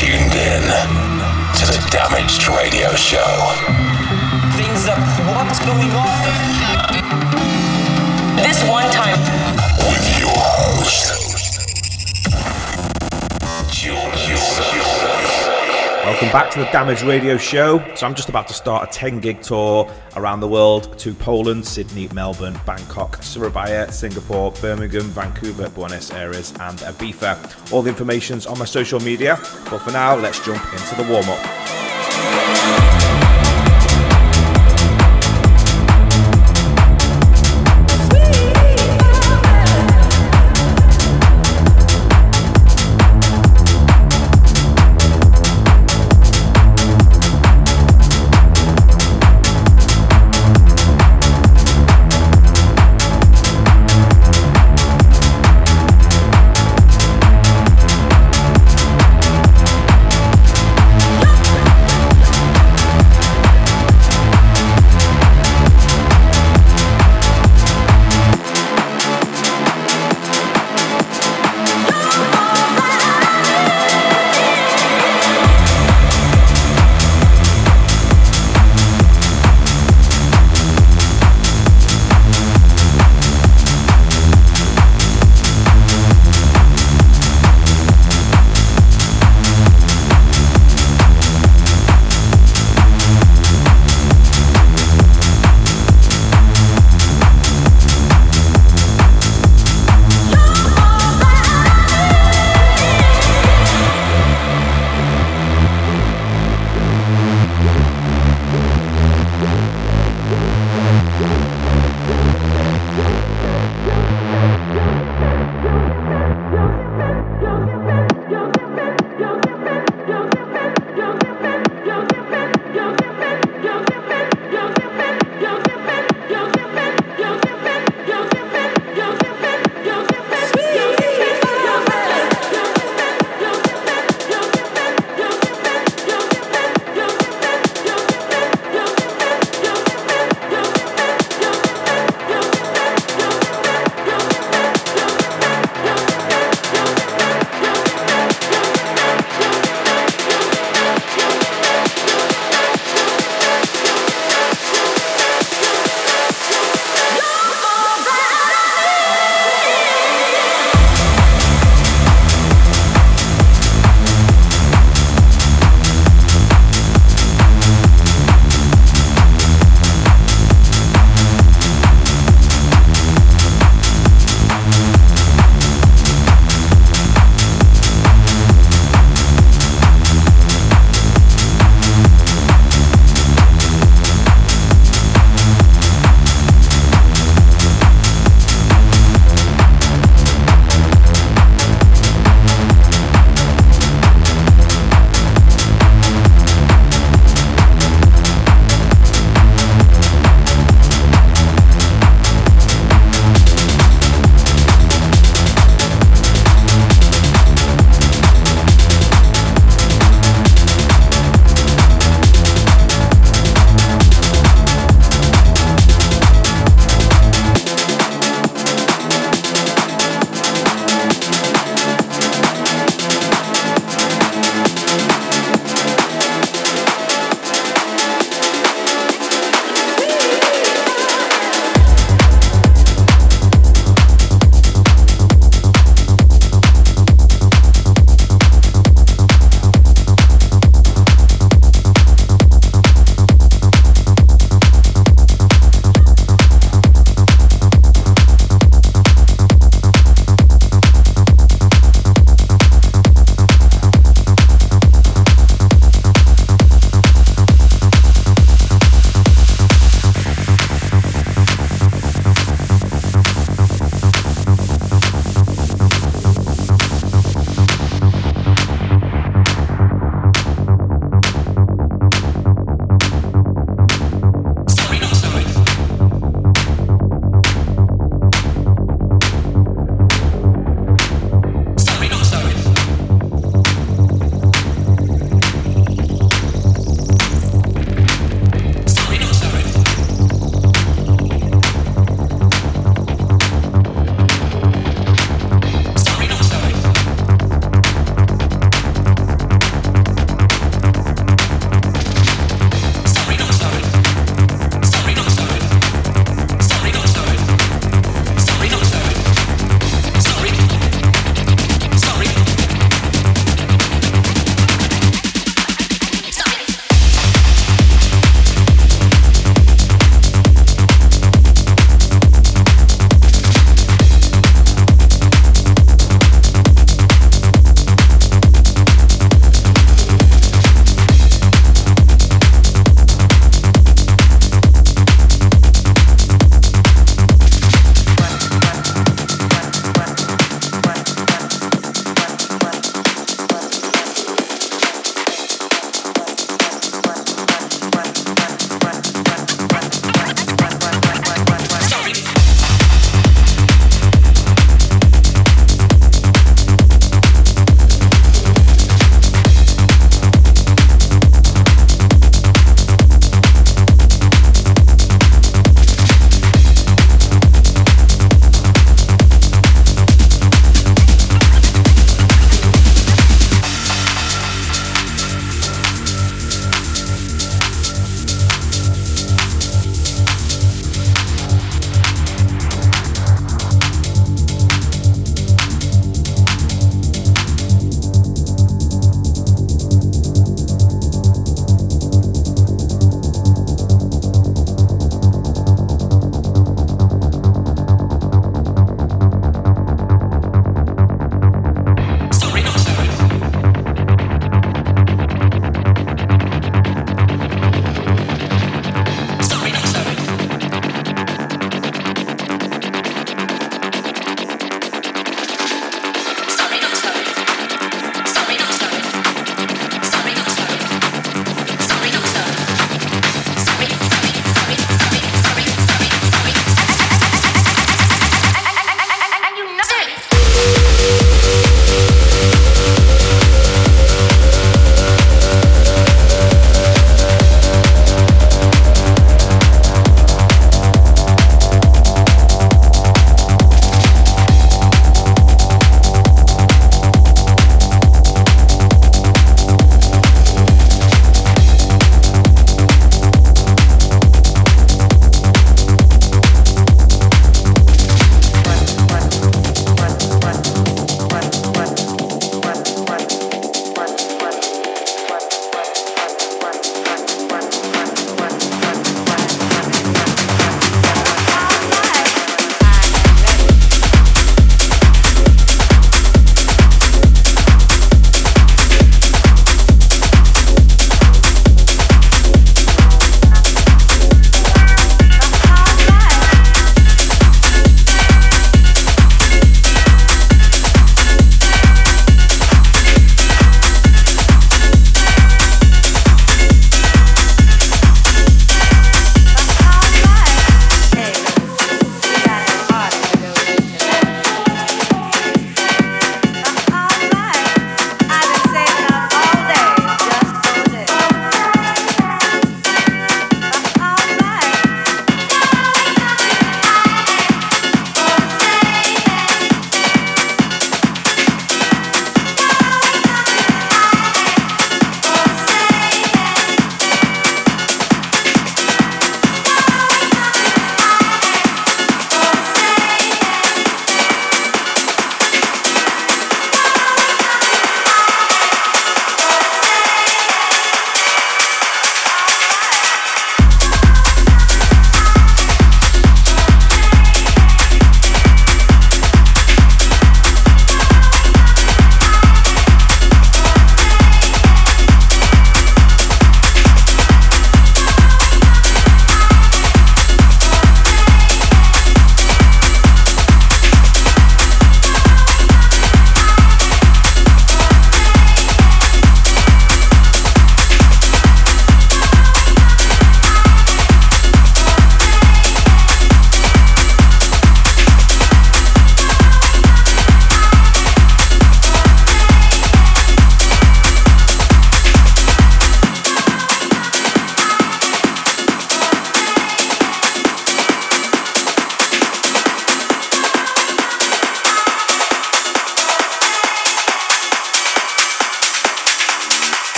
tuned in to the Damaged Radio Show. Things up. What's going on? This one time. With your host, Welcome back to the Damaged Radio Show. So I'm just about to start a 10 gig tour around the world to Poland, Sydney, Melbourne, Bangkok, Surabaya, Singapore, Birmingham, Vancouver, Buenos Aires, and Ibiza. All the information's on my social media. But for now, let's jump into the warm up.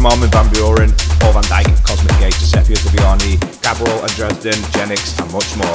From Armin van Buuren, Paul van Dyk, Cosmic Gate, Giuseppe Ottaviani, Gabriel and Dresden, Genix, and much more.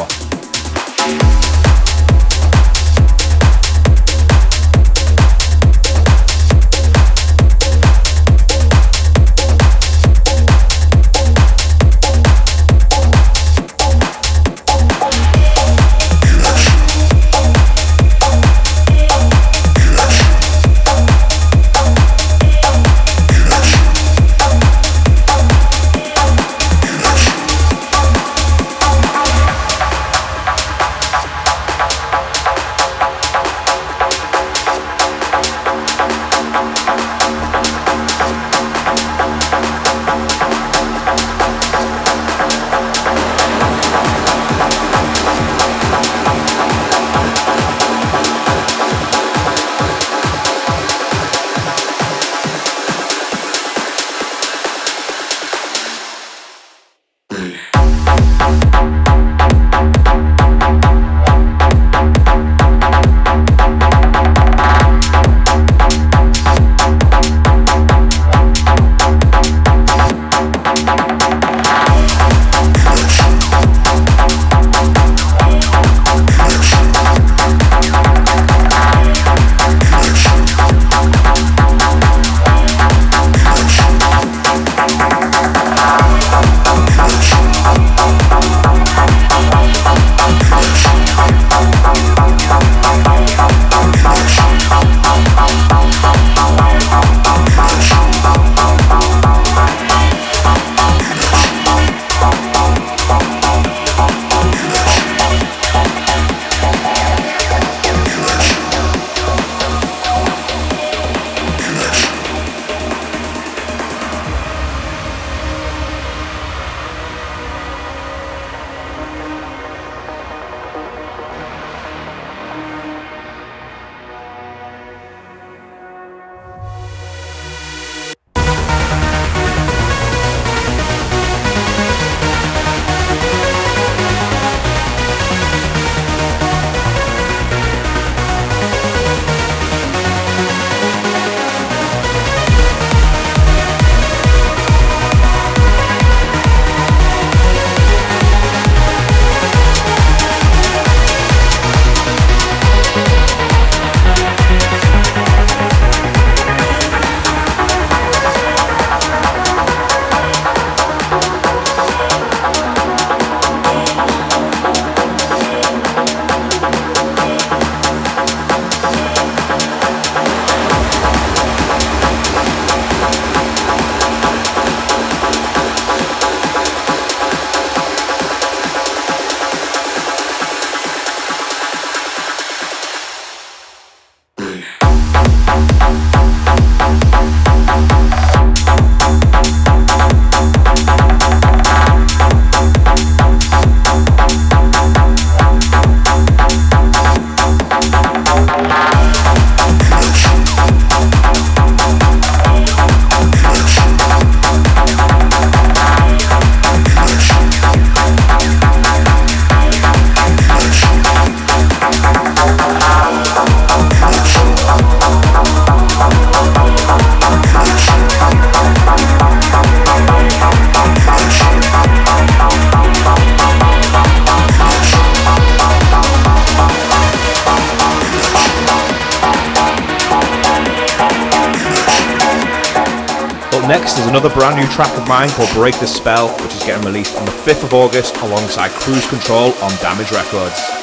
Another brand new track of mine called Break the Spell, which is getting released on the 5th of August alongside Cruise Control on Damaged Records.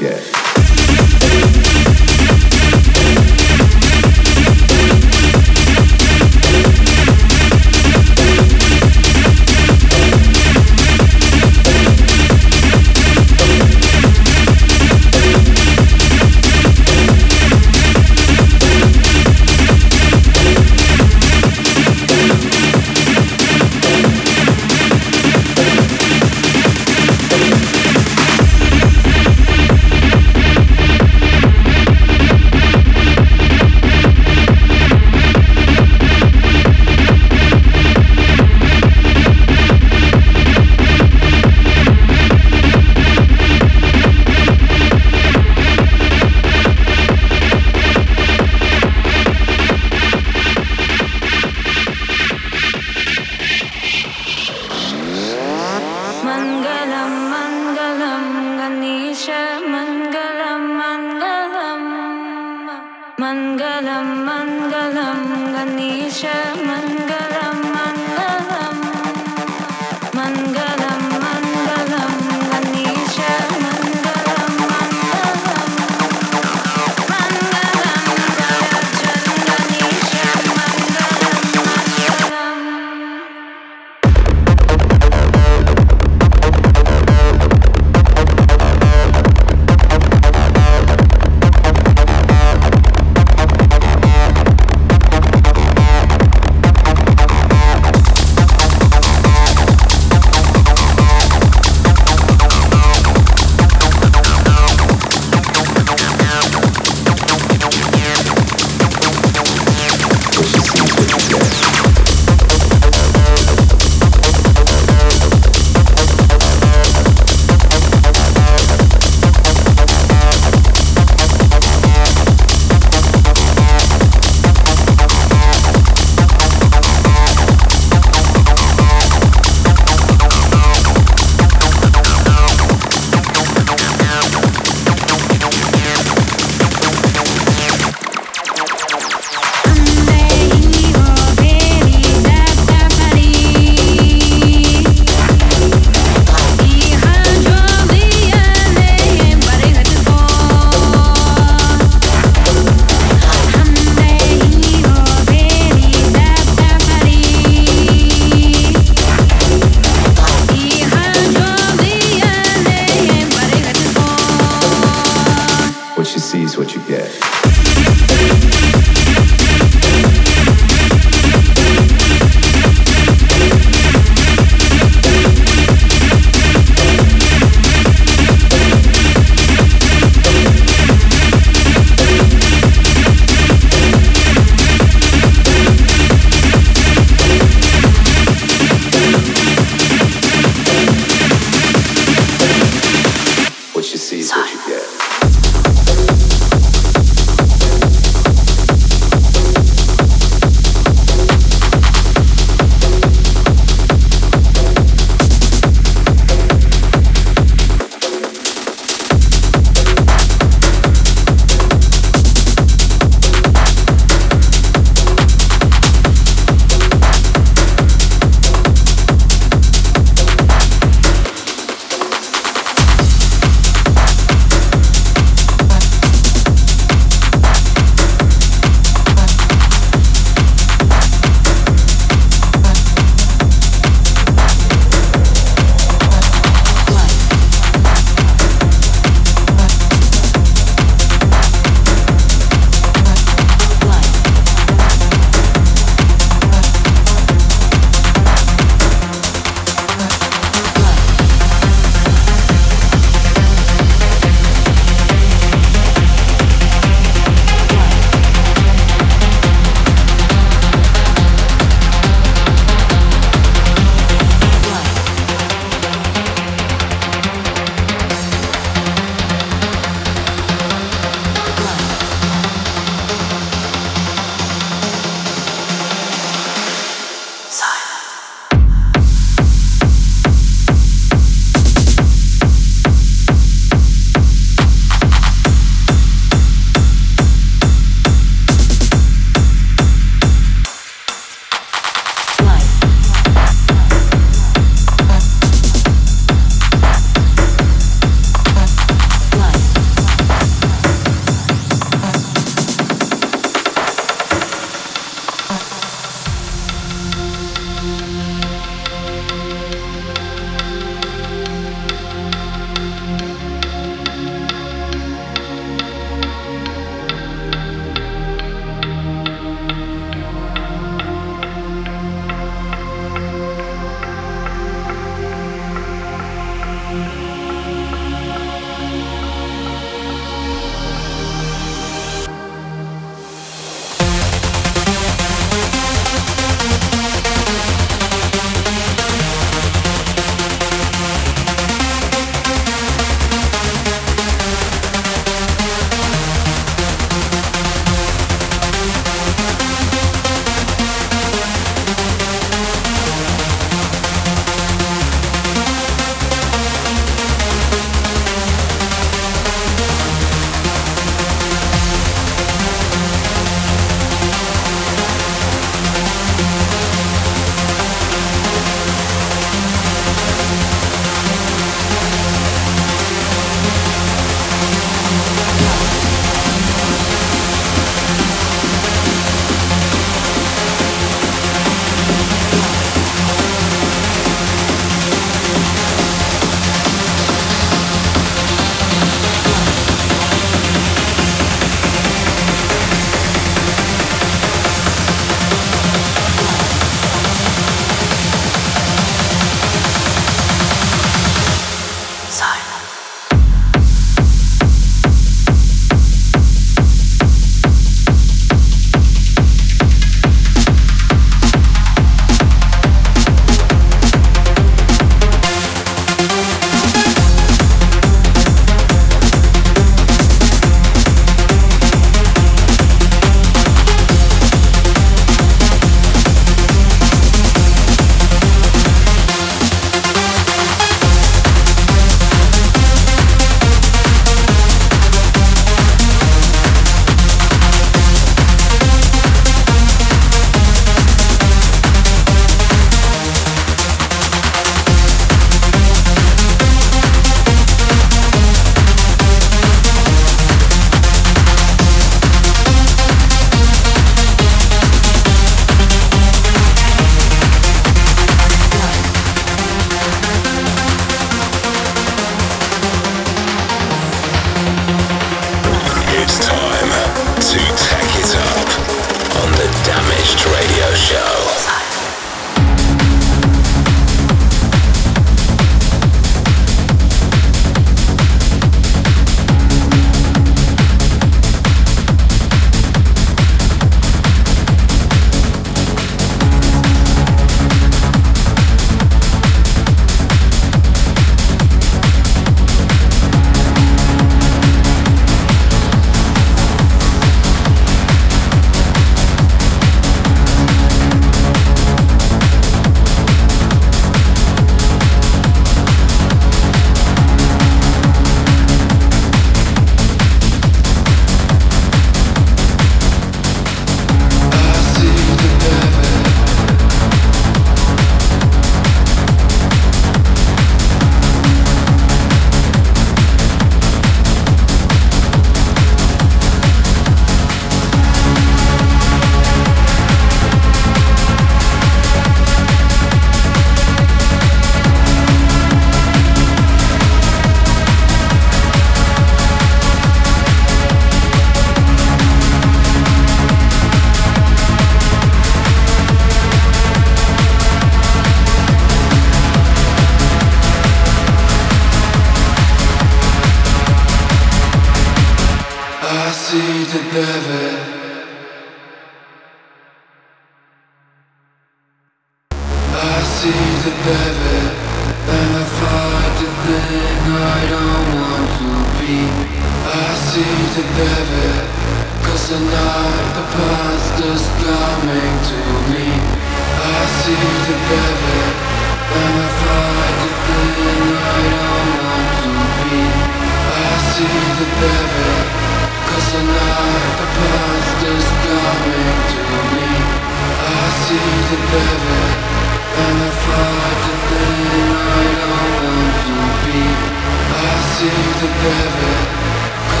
the I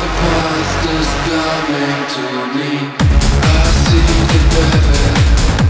the coming to me I see the devil.